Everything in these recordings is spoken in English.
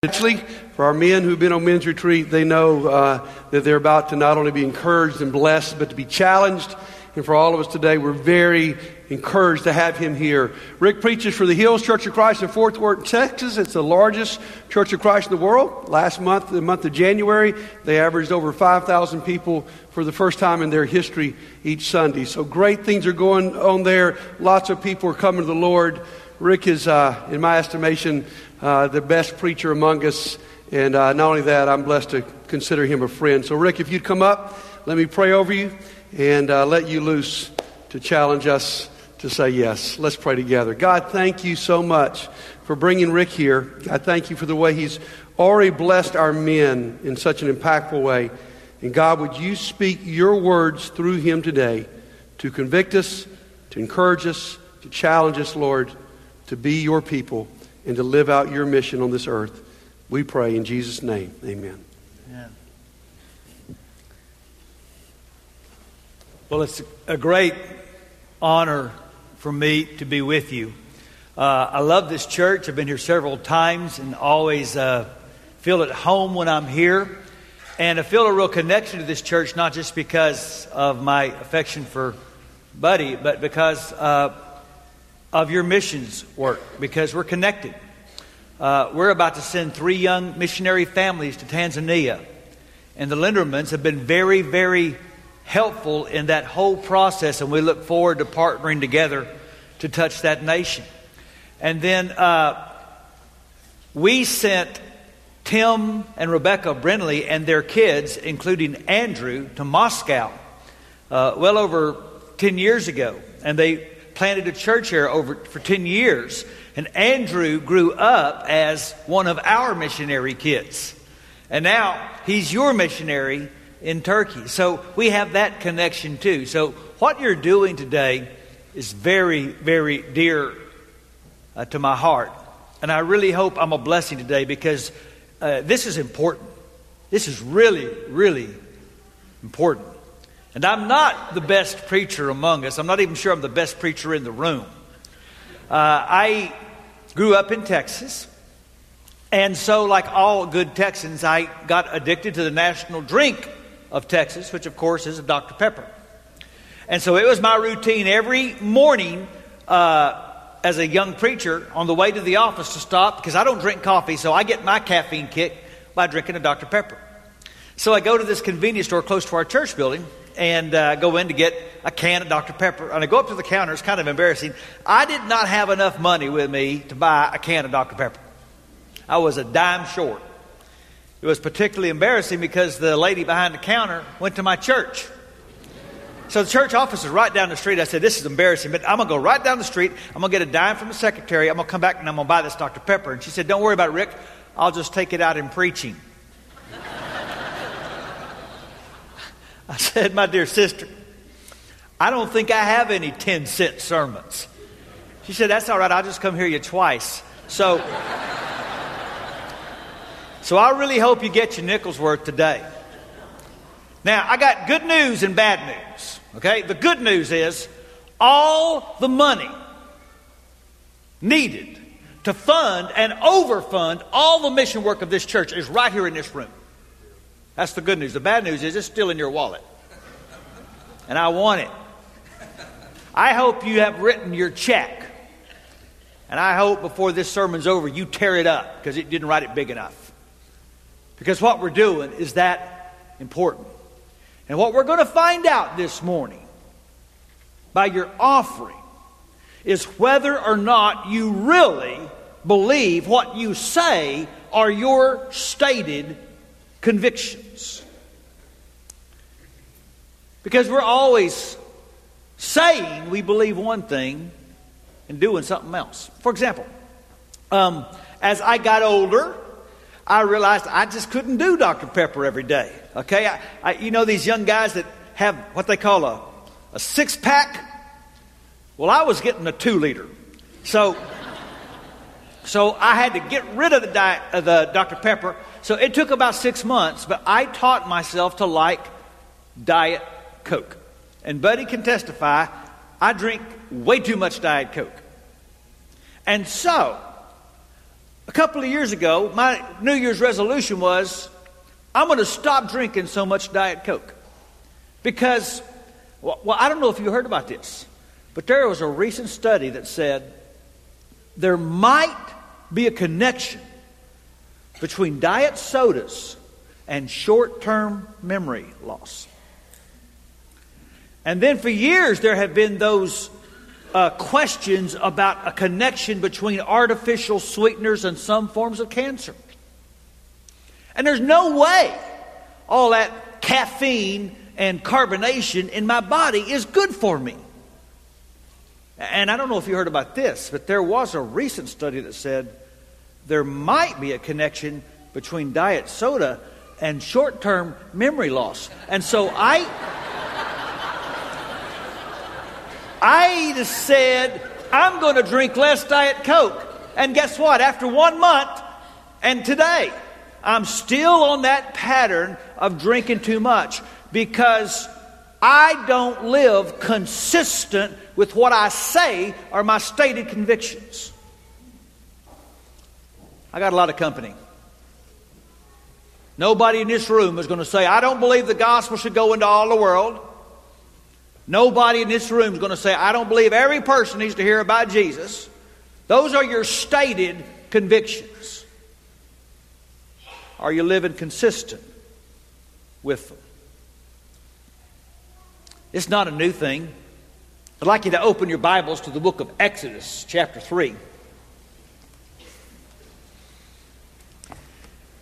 For our men who've been on men's retreat, they know uh, that they're about to not only be encouraged and blessed, but to be challenged. And for all of us today, we're very encouraged to have him here. Rick preaches for the Hills Church of Christ in Fort Worth, Texas. It's the largest Church of Christ in the world. Last month, the month of January, they averaged over 5,000 people for the first time in their history each Sunday. So great things are going on there. Lots of people are coming to the Lord. Rick is, uh, in my estimation, uh, the best preacher among us. And uh, not only that, I'm blessed to consider him a friend. So, Rick, if you'd come up, let me pray over you and uh, let you loose to challenge us to say yes. Let's pray together. God, thank you so much for bringing Rick here. God, thank you for the way he's already blessed our men in such an impactful way. And God, would you speak your words through him today to convict us, to encourage us, to challenge us, Lord, to be your people and to live out your mission on this earth. We pray in Jesus' name. Amen. Amen. Well, it's a great honor for me to be with you. Uh, I love this church. I've been here several times and always uh, feel at home when I'm here. And I feel a real connection to this church, not just because of my affection for Buddy, but because uh, of your missions work because we're connected. Uh, we're about to send three young missionary families to Tanzania. And the Lindermans have been very, very helpful in that whole process, and we look forward to partnering together to touch that nation. And then uh, we sent Tim and Rebecca Brindley and their kids, including Andrew, to Moscow uh, well over 10 years ago. And they planted a church here over for 10 years. And Andrew grew up as one of our missionary kids. And now he's your missionary in Turkey. So we have that connection too. So what you're doing today is very, very dear uh, to my heart. And I really hope I'm a blessing today because uh, this is important. This is really, really important. And I'm not the best preacher among us. I'm not even sure I'm the best preacher in the room. Uh, I grew up in Texas. And so, like all good Texans, I got addicted to the national drink of Texas, which of course is a Dr. Pepper. And so it was my routine every morning uh, as a young preacher on the way to the office to stop because I don't drink coffee, so I get my caffeine kick by drinking a Dr. Pepper. So I go to this convenience store close to our church building, and uh, go in to get a can of Dr. Pepper. And I go up to the counter. It's kind of embarrassing. I did not have enough money with me to buy a can of Dr. Pepper. I was a dime short. It was particularly embarrassing because the lady behind the counter went to my church. So the church office is right down the street. I said, This is embarrassing, but I'm going to go right down the street. I'm going to get a dime from the secretary. I'm going to come back and I'm going to buy this Dr. Pepper. And she said, Don't worry about it, Rick. I'll just take it out in preaching. I said, My dear sister, I don't think I have any 10 cent sermons. She said, That's all right. I'll just come hear you twice. So, so I really hope you get your nickel's worth today. Now, I got good news and bad news. Okay? The good news is all the money needed to fund and overfund all the mission work of this church is right here in this room. That's the good news. The bad news is it's still in your wallet. And I want it. I hope you have written your check. And I hope before this sermon's over, you tear it up because it didn't write it big enough. Because what we're doing is that important. And what we're going to find out this morning by your offering is whether or not you really believe what you say are your stated convictions. Because we're always saying we believe one thing and doing something else. For example, um, as I got older, I realized I just couldn't do Dr. Pepper every day. Okay? I, I, you know these young guys that have what they call a, a six pack? Well, I was getting a two liter. So, so I had to get rid of the, diet, the Dr. Pepper so it took about six months, but I taught myself to like Diet Coke. And Buddy can testify, I drink way too much Diet Coke. And so, A couple of years ago, my New Year's resolution was I'm going to stop drinking so much Diet Coke. Because, well, I don't know if you heard about this, but there was a recent study that said there might be a connection between diet sodas and short term memory loss. And then for years, there have been those uh, questions about a connection between artificial sweeteners and some forms of cancer. And there's no way all that caffeine and carbonation in my body is good for me. And I don't know if you heard about this, but there was a recent study that said there might be a connection between diet soda and short term memory loss. And so I. I said, I'm going to drink less Diet Coke. And guess what? After one month and today, I'm still on that pattern of drinking too much because I don't live consistent with what I say are my stated convictions. I got a lot of company. Nobody in this room is going to say, I don't believe the gospel should go into all the world. Nobody in this room is going to say, I don't believe every person needs to hear about Jesus. Those are your stated convictions. Are you living consistent with them? It's not a new thing. I'd like you to open your Bibles to the book of Exodus, chapter 3.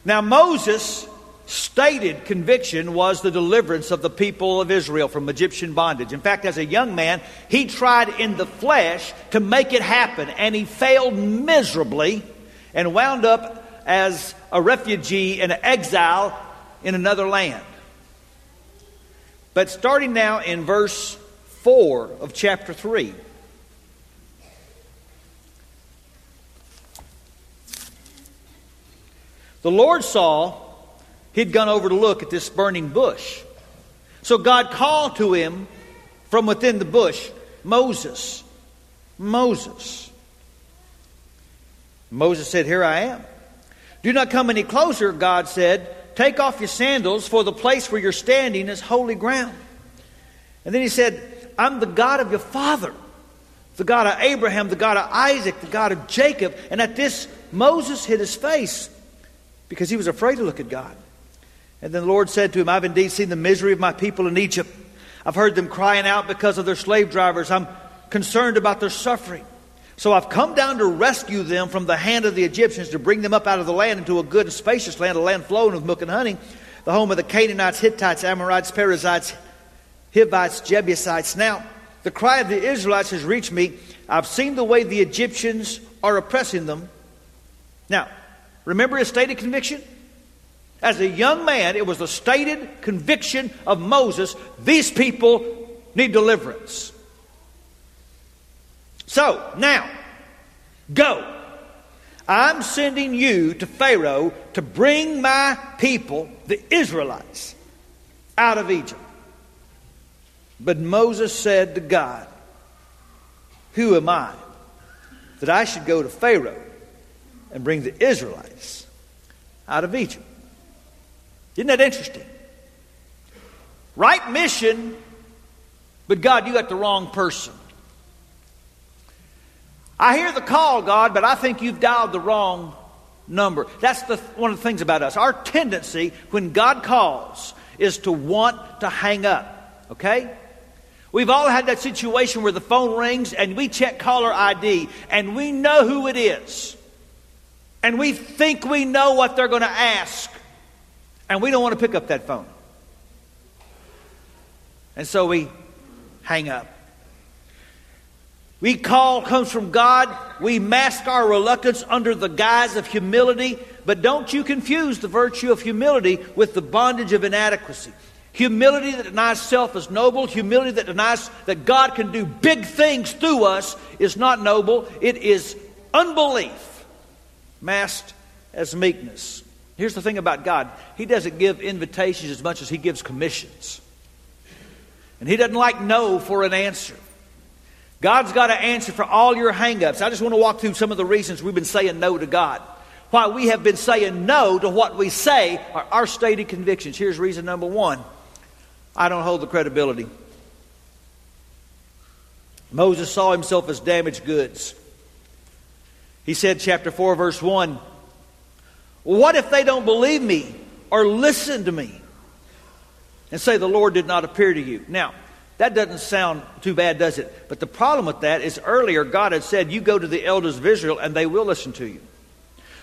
Now, Moses' stated conviction was the deliverance of the people of Israel from Egyptian bondage. In fact, as a young man, he tried in the flesh to make it happen, and he failed miserably and wound up as a refugee and exile in another land. But starting now in verse 4 of chapter 3. The Lord saw he'd gone over to look at this burning bush. So God called to him from within the bush, Moses, Moses. Moses said, Here I am. Do not come any closer, God said. Take off your sandals, for the place where you're standing is holy ground. And then he said, I'm the God of your father, the God of Abraham, the God of Isaac, the God of Jacob. And at this, Moses hid his face because he was afraid to look at God. And then the Lord said to him, I've indeed seen the misery of my people in Egypt. I've heard them crying out because of their slave drivers. I'm concerned about their suffering. So I've come down to rescue them from the hand of the Egyptians, to bring them up out of the land into a good and spacious land, a land flowing with milk and honey, the home of the Canaanites, Hittites, Amorites, Perizzites, Hivites, Jebusites. Now, the cry of the Israelites has reached me. I've seen the way the Egyptians are oppressing them. Now, remember his stated conviction? As a young man, it was the stated conviction of Moses these people need deliverance. So, now, go. I'm sending you to Pharaoh to bring my people, the Israelites, out of Egypt. But Moses said to God, Who am I that I should go to Pharaoh and bring the Israelites out of Egypt? Isn't that interesting? Right mission, but God, you got the wrong person. I hear the call, God, but I think you've dialed the wrong number. That's the, one of the things about us. Our tendency when God calls is to want to hang up. Okay? We've all had that situation where the phone rings and we check caller ID and we know who it is. And we think we know what they're going to ask. And we don't want to pick up that phone. And so we hang up. We call comes from God. We mask our reluctance under the guise of humility. But don't you confuse the virtue of humility with the bondage of inadequacy. Humility that denies self is noble. Humility that denies that God can do big things through us is not noble. It is unbelief masked as meekness. Here's the thing about God He doesn't give invitations as much as He gives commissions. And He doesn't like no for an answer. God's got to answer for all your hangups. I just want to walk through some of the reasons we've been saying no to God. why we have been saying no to what we say are our stated convictions. Here's reason number one I don't hold the credibility. Moses saw himself as damaged goods. He said, chapter 4, verse 1, What if they don't believe me or listen to me and say the Lord did not appear to you? Now, that doesn't sound too bad, does it? But the problem with that is earlier God had said, You go to the elders of Israel and they will listen to you.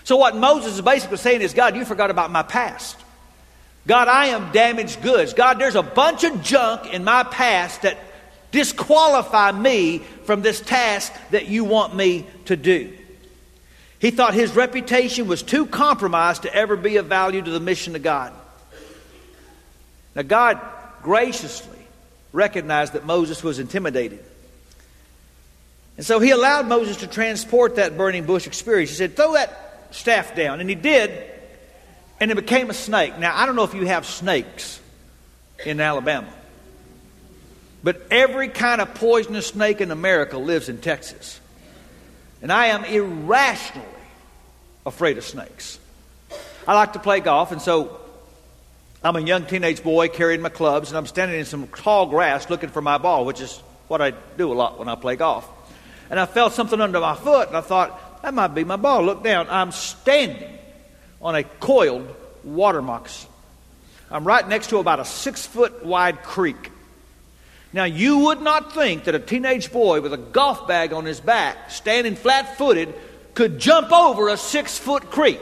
So, what Moses is basically saying is, God, you forgot about my past. God, I am damaged goods. God, there's a bunch of junk in my past that disqualify me from this task that you want me to do. He thought his reputation was too compromised to ever be of value to the mission of God. Now, God graciously recognized that Moses was intimidated. And so he allowed Moses to transport that burning bush experience. He said, Throw that staff down. And he did, and it became a snake. Now, I don't know if you have snakes in Alabama, but every kind of poisonous snake in America lives in Texas. And I am irrationally afraid of snakes. I like to play golf, and so I'm a young teenage boy carrying my clubs, and I'm standing in some tall grass looking for my ball, which is what I do a lot when I play golf. And I felt something under my foot, and I thought, that might be my ball. Look down. I'm standing on a coiled water moccasin. I'm right next to about a six foot wide creek. Now, you would not think that a teenage boy with a golf bag on his back, standing flat footed, could jump over a six foot creek.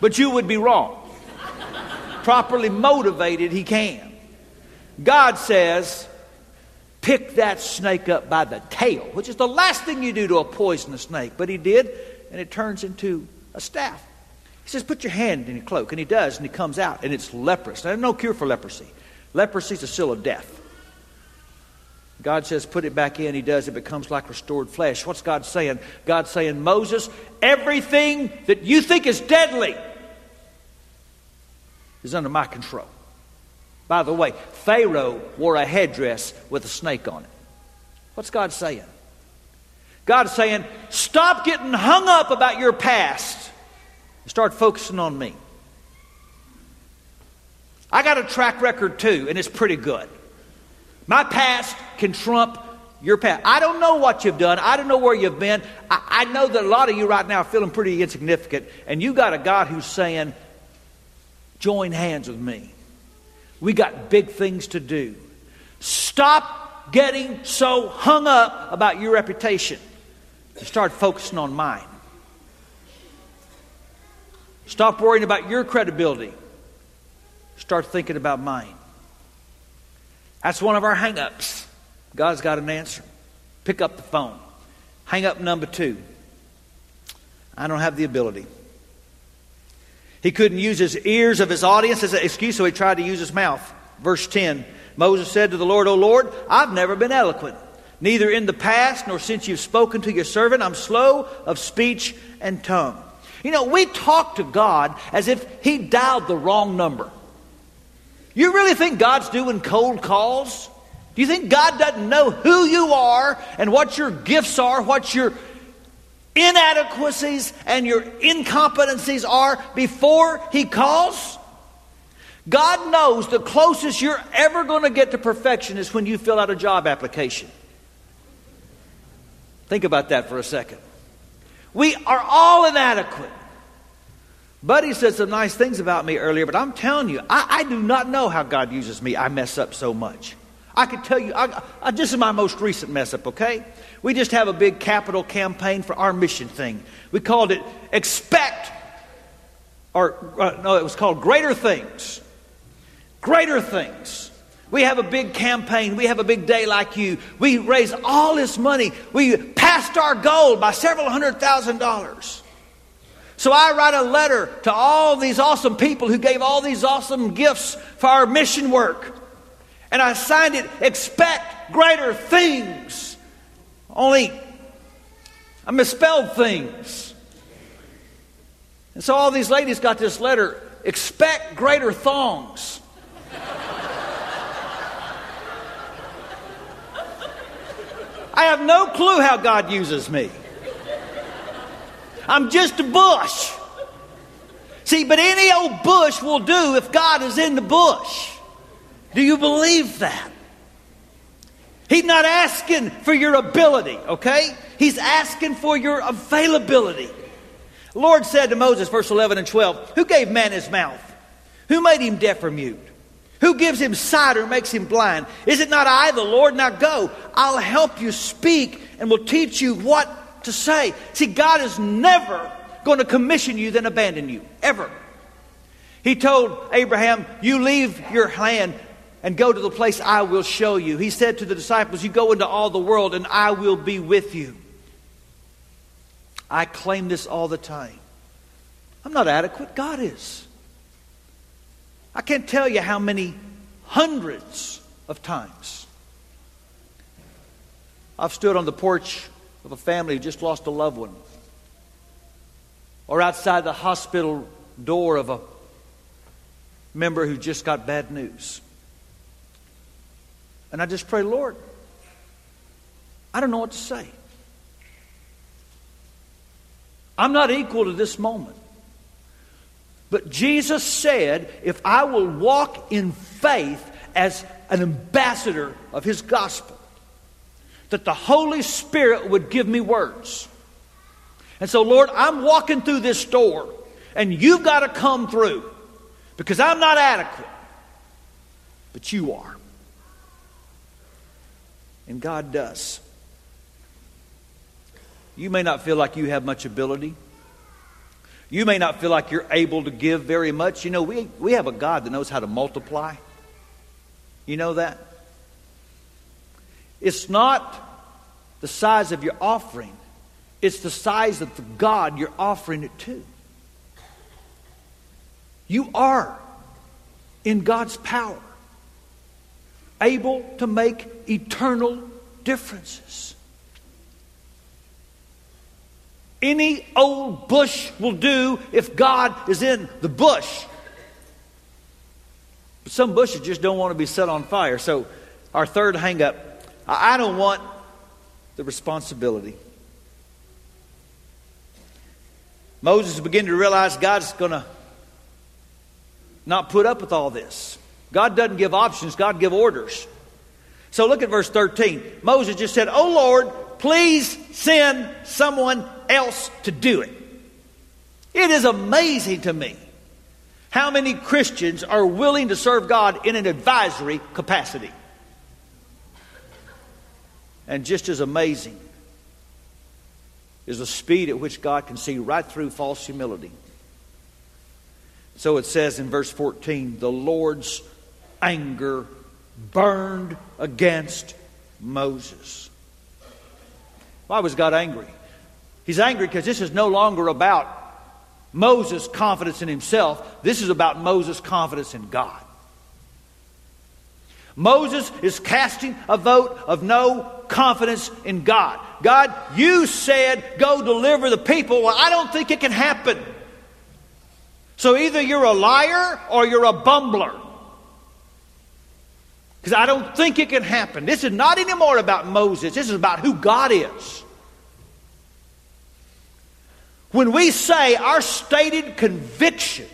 But you would be wrong properly motivated, he can. God says, pick that snake up by the tail, which is the last thing you do to a poisonous snake. But he did, and it turns into a staff. He says, put your hand in your cloak. And he does, and he comes out, and it's leprous. There's no cure for leprosy. Leprosy is a seal of death. God says, put it back in. He does. It becomes like restored flesh. What's God saying? God's saying, Moses, everything that you think is deadly, is under my control. By the way, Pharaoh wore a headdress with a snake on it. What's God saying? God's saying, stop getting hung up about your past start focusing on me. I got a track record too, and it's pretty good. My past can trump your past. I don't know what you've done. I don't know where you've been. I, I know that a lot of you right now are feeling pretty insignificant, and you got a God who's saying, Join hands with me. We got big things to do. Stop getting so hung up about your reputation start focusing on mine. Stop worrying about your credibility. Start thinking about mine. That's one of our hang ups. God's got an answer. Pick up the phone. Hang up number two. I don't have the ability. He couldn't use his ears of his audience as an excuse, so he tried to use his mouth. Verse 10 Moses said to the Lord, O Lord, I've never been eloquent, neither in the past nor since you've spoken to your servant. I'm slow of speech and tongue. You know, we talk to God as if he dialed the wrong number. You really think God's doing cold calls? Do you think God doesn't know who you are and what your gifts are, what your inadequacies and your incompetencies are before He calls? God knows the closest you're ever going to get to perfection is when you fill out a job application. Think about that for a second. We are all inadequate. Buddy said some nice things about me earlier, but I'm telling you, I, I do not know how God uses me. I mess up so much. I could tell you, I, I, this is my most recent mess up, okay? We just have a big capital campaign for our mission thing. We called it Expect, or uh, no, it was called Greater Things. Greater Things. We have a big campaign. We have a big day like you. We raise all this money. We passed our goal by several hundred thousand dollars. So I write a letter to all these awesome people who gave all these awesome gifts for our mission work. And I signed it, Expect Greater Things. Only I misspelled things. And so all these ladies got this letter expect greater thongs. I have no clue how God uses me. I'm just a bush. See, but any old bush will do if God is in the bush. Do you believe that? He's not asking for your ability, okay? He's asking for your availability. Lord said to Moses, verse 11 and 12, Who gave man his mouth? Who made him deaf or mute? Who gives him sight or makes him blind? Is it not I, the Lord? Now go. I'll help you speak and will teach you what to say. See, God is never going to commission you, then abandon you. Ever. He told Abraham, You leave your land and go to the place I will show you. He said to the disciples, You go into all the world and I will be with you. I claim this all the time. I'm not adequate, God is. I can't tell you how many hundreds of times I've stood on the porch of a family who just lost a loved one, or outside the hospital door of a member who just got bad news. And I just pray, Lord, I don't know what to say. I'm not equal to this moment. But Jesus said, if I will walk in faith as an ambassador of his gospel, that the Holy Spirit would give me words. And so, Lord, I'm walking through this door, and you've got to come through because I'm not adequate, but you are. And God does. You may not feel like you have much ability. You may not feel like you're able to give very much. You know, we, we have a God that knows how to multiply. You know that? It's not the size of your offering, it's the size of the God you're offering it to. You are in God's power, able to make eternal differences. Any old bush will do if God is in the bush. But some bushes just don't want to be set on fire. So, our third hang up I don't want the responsibility. Moses beginning to realize God's going to not put up with all this. God doesn't give options, God give orders. So look at verse 13. Moses just said, Oh Lord, please send someone else to do it. It is amazing to me how many Christians are willing to serve God in an advisory capacity. And just as amazing is the speed at which God can see right through false humility. So it says in verse 14, the Lord's anger burned against Moses. Why was God angry? He's angry because this is no longer about Moses' confidence in himself. This is about Moses' confidence in God. Moses is casting a vote of no confidence in God. God, you said go deliver the people. Well, I don't think it can happen. So either you're a liar or you're a bumbler. Because I don't think it can happen. This is not anymore about Moses, this is about who God is. When we say our stated conviction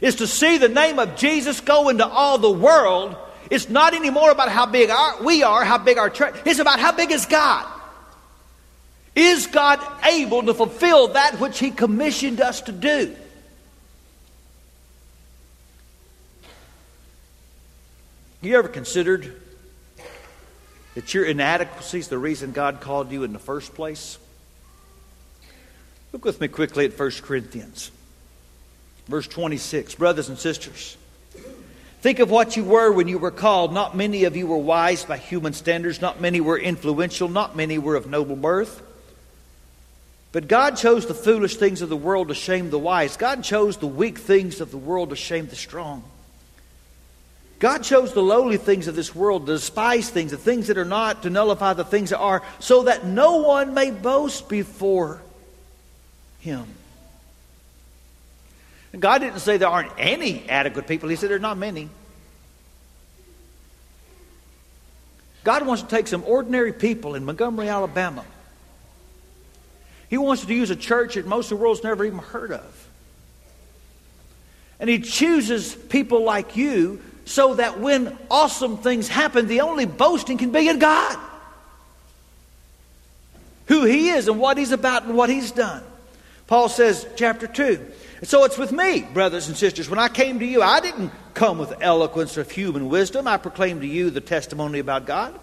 is to see the name of Jesus go into all the world, it's not anymore about how big our, we are, how big our church. It's about how big is God. Is God able to fulfill that which He commissioned us to do? Have you ever considered that your inadequacy is the reason God called you in the first place? Look with me quickly at 1 Corinthians, verse 26. Brothers and sisters, think of what you were when you were called. Not many of you were wise by human standards, not many were influential, not many were of noble birth. But God chose the foolish things of the world to shame the wise. God chose the weak things of the world to shame the strong. God chose the lowly things of this world, the despised things, the things that are not, to nullify the things that are, so that no one may boast before him. And God didn't say there aren't any adequate people, He said there are not many. God wants to take some ordinary people in Montgomery, Alabama. He wants to use a church that most of the world's never even heard of. And He chooses people like you so that when awesome things happen, the only boasting can be in God. Who He is and what He's about and what He's done. Paul says, chapter 2. And so it's with me, brothers and sisters. When I came to you, I didn't come with eloquence of human wisdom. I proclaimed to you the testimony about God.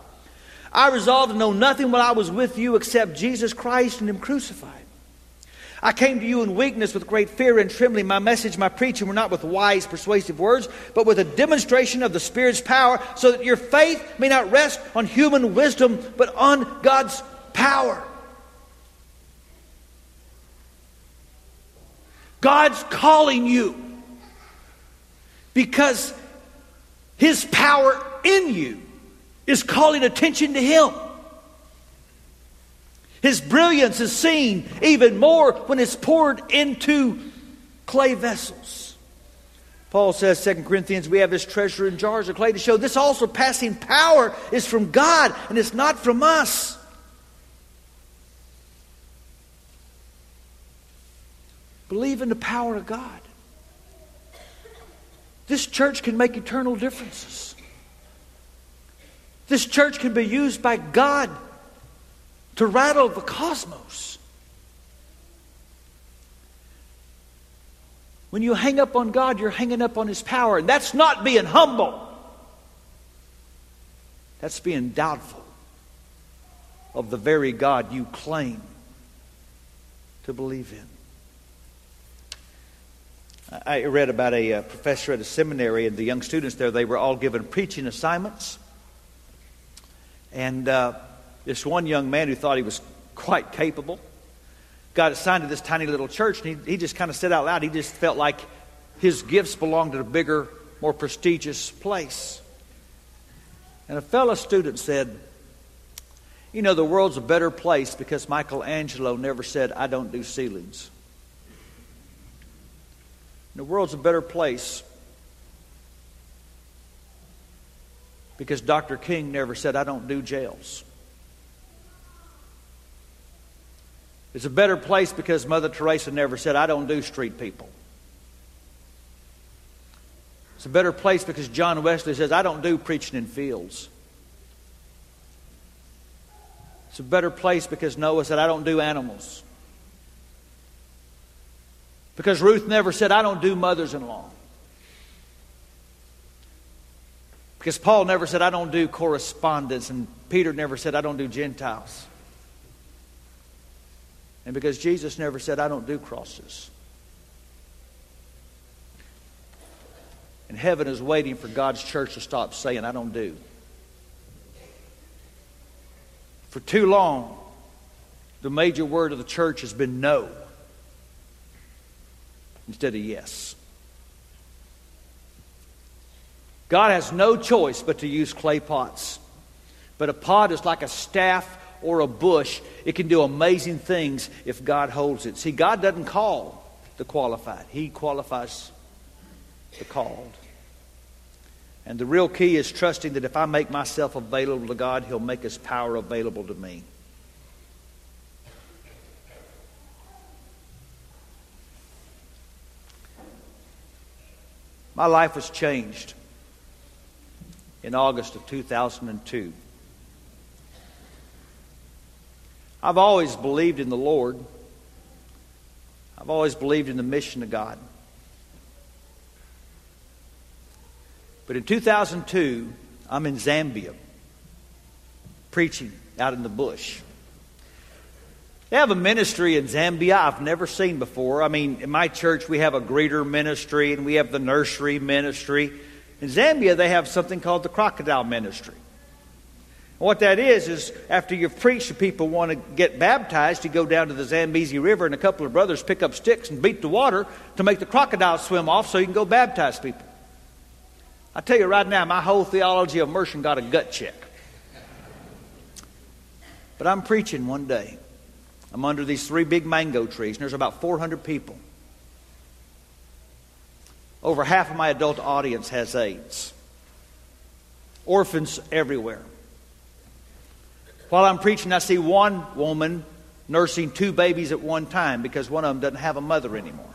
I resolved to know nothing while I was with you except Jesus Christ and Him crucified. I came to you in weakness with great fear and trembling. My message, my preaching were not with wise, persuasive words, but with a demonstration of the Spirit's power, so that your faith may not rest on human wisdom, but on God's power. God's calling you because His power in you is calling attention to Him. His brilliance is seen even more when it's poured into clay vessels. Paul says, 2 Corinthians, we have this treasure in jars of clay to show this all surpassing power is from God and it's not from us. Believe in the power of God. This church can make eternal differences. This church can be used by God to rattle the cosmos. When you hang up on God, you're hanging up on His power. And that's not being humble, that's being doubtful of the very God you claim to believe in. I read about a, uh, professor at a seminary, and the young students there, they were all given preaching assignments. And uh, this one young man who thought he was quite capable got assigned to this tiny little church, and he, he just kind of said out loud, he just felt like his gifts belonged to a bigger, more prestigious place. And a fellow student said, You know, the world's a better place because Michelangelo never said, I don't do ceilings. The world's a better place because Dr. King never said, I don't do jails. It's a better place because Mother Teresa never said, I don't do street people. It's a better place because John Wesley says, I don't do preaching in fields. It's a better place because Noah said, I don't do animals. Because Ruth never said, I don't do mothers in law. Because Paul never said, I don't do correspondence. And Peter never said, I don't do Gentiles. And because Jesus never said, I don't do crosses. And heaven is waiting for God's church to stop saying, I don't do. For too long, the major word of the church has been no instead of yes. God has no choice but to use clay pots. But a pot is like a staff or a bush. It can do amazing things if God holds it. See, God doesn't call the qualified, He qualifies the called. And the real key is trusting that if I make myself available to God, He'll make His power available to me. My life was changed in August of 2002. I've always believed in the Lord. I've always believed in the mission of God. But in 2002, I'm in Zambia preaching out in the bush. They have a ministry in Zambia I've never seen before. I mean, in my church, we have a greeter ministry and we have the nursery ministry. In Zambia, they have something called the crocodile ministry. What that is, is after you've preached people want to get baptized, you go down to the Zambezi River and a couple of brothers pick up sticks and beat the water to make the crocodiles swim off so you can go baptize people. I tell you right now, my whole theology of immersion got a gut check. But I'm preaching one day. I'm under these three big mango trees, and there's about 400 people. Over half of my adult audience has AIDS. Orphans everywhere. While I'm preaching, I see one woman nursing two babies at one time because one of them doesn't have a mother anymore.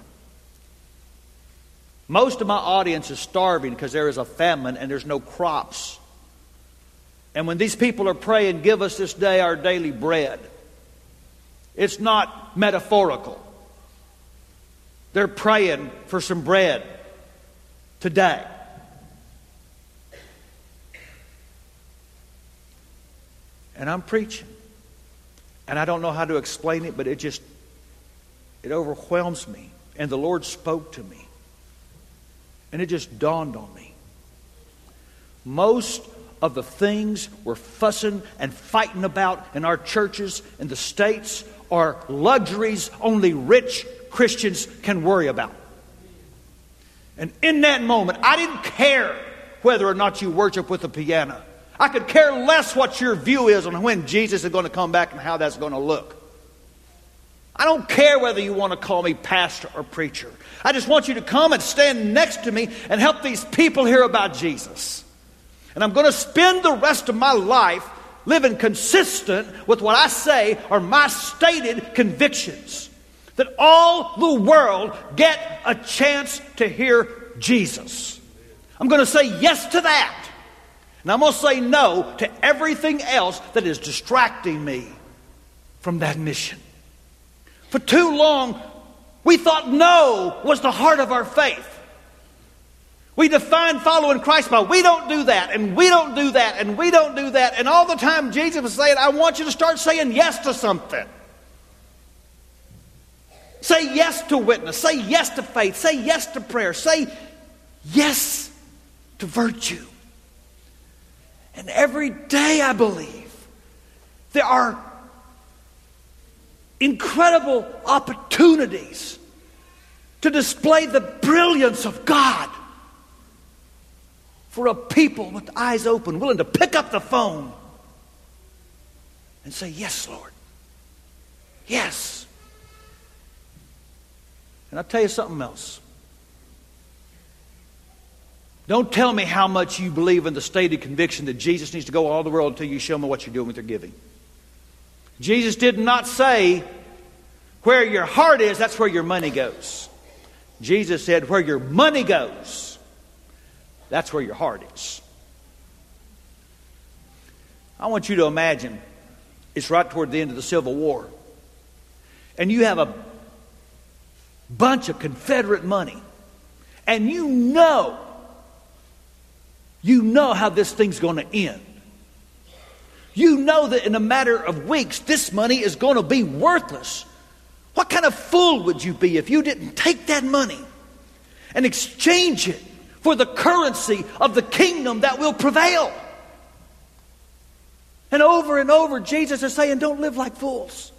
Most of my audience is starving because there is a famine and there's no crops. And when these people are praying, give us this day our daily bread, it's not metaphorical. They're praying for some bread today. And I'm preaching. And I don't know how to explain it, but it just it overwhelms me. And the Lord spoke to me. And it just dawned on me. Most of the things we're fussing and fighting about in our churches in the states are luxuries only rich Christians can worry about. And in that moment, I didn't care whether or not you worship with a piano. I could care less what your view is on when Jesus is going to come back and how that's going to look. I don't care whether you want to call me pastor or preacher. I just want you to come and stand next to me and help these people hear about Jesus. And I'm going to spend the rest of my life living consistent with what I say are my stated convictions. That all the world get a chance to hear Jesus. I'm going to say yes to that. And I'm going to say no to everything else that is distracting me from that mission. For too long, we thought no was the heart of our faith. We define following Christ by we don't do that, and we don't do that, and we don't do that. And all the time, Jesus was saying, I want you to start saying yes to something. Say yes to witness. Say yes to faith. Say yes to prayer. Say yes to virtue. And every day, I believe, there are incredible opportunities to display the brilliance of God for a people with eyes open, willing to pick up the phone and say, Yes, Lord. Yes. And I'll tell you something else. Don't tell me how much you believe in the stated conviction that Jesus needs to go all the world until you show me what you're doing with your giving. Jesus did not say, where your heart is, that's where your money goes. Jesus said, where your money goes, that's where your heart is. I want you to imagine it's right toward the end of the Civil War, and you have a bunch of Confederate money, and you know, you know how this thing's going to end. You know that in a matter of weeks, this money is going to be worthless. What kind of fool would you be if you didn't take that money and exchange it for the currency of the kingdom that will prevail? And over and over, Jesus is saying, Don't live like fools.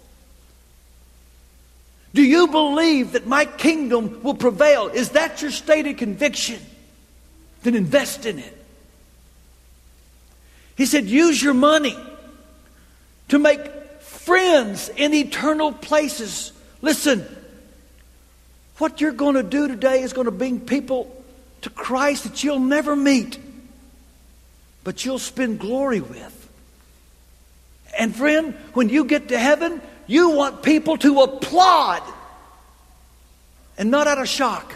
Do you believe that my kingdom will prevail? Is that your stated conviction? Then invest in it. He said, Use your money to make friends in eternal places. Listen, what you're going to do today is going to bring people to Christ that you'll never meet, but you'll spend glory with. And friend, when you get to heaven, you want people to applaud and not out of shock,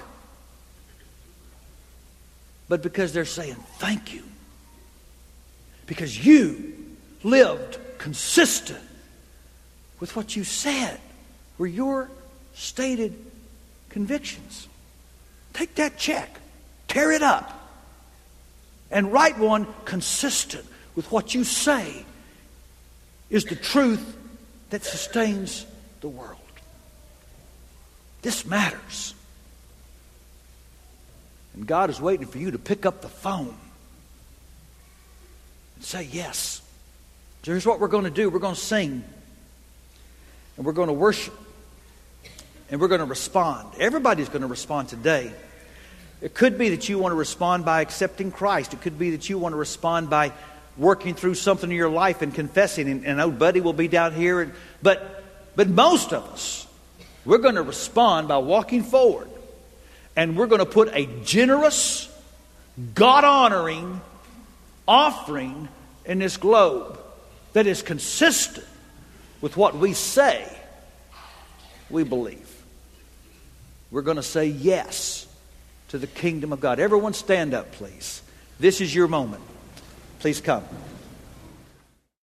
but because they're saying, Thank you. Because you lived consistent with what you said were your stated convictions. Take that check, tear it up, and write one consistent with what you say is the truth that sustains the world. This matters. And God is waiting for you to pick up the phone say yes. So here's what we're going to do we're going to sing, and we're going to worship, and we're going to respond. Everybody's going to respond today. It could be that you want to respond by accepting Christ, it could be that you want to respond by working through something in your life and confessing. And, and old buddy will be down here. And, but, but most of us, we're going to respond by walking forward. And we're going to put a generous, God honoring offering in this globe that is consistent with what we say we believe. We're going to say yes to the kingdom of God. Everyone stand up, please. This is your moment. Please come.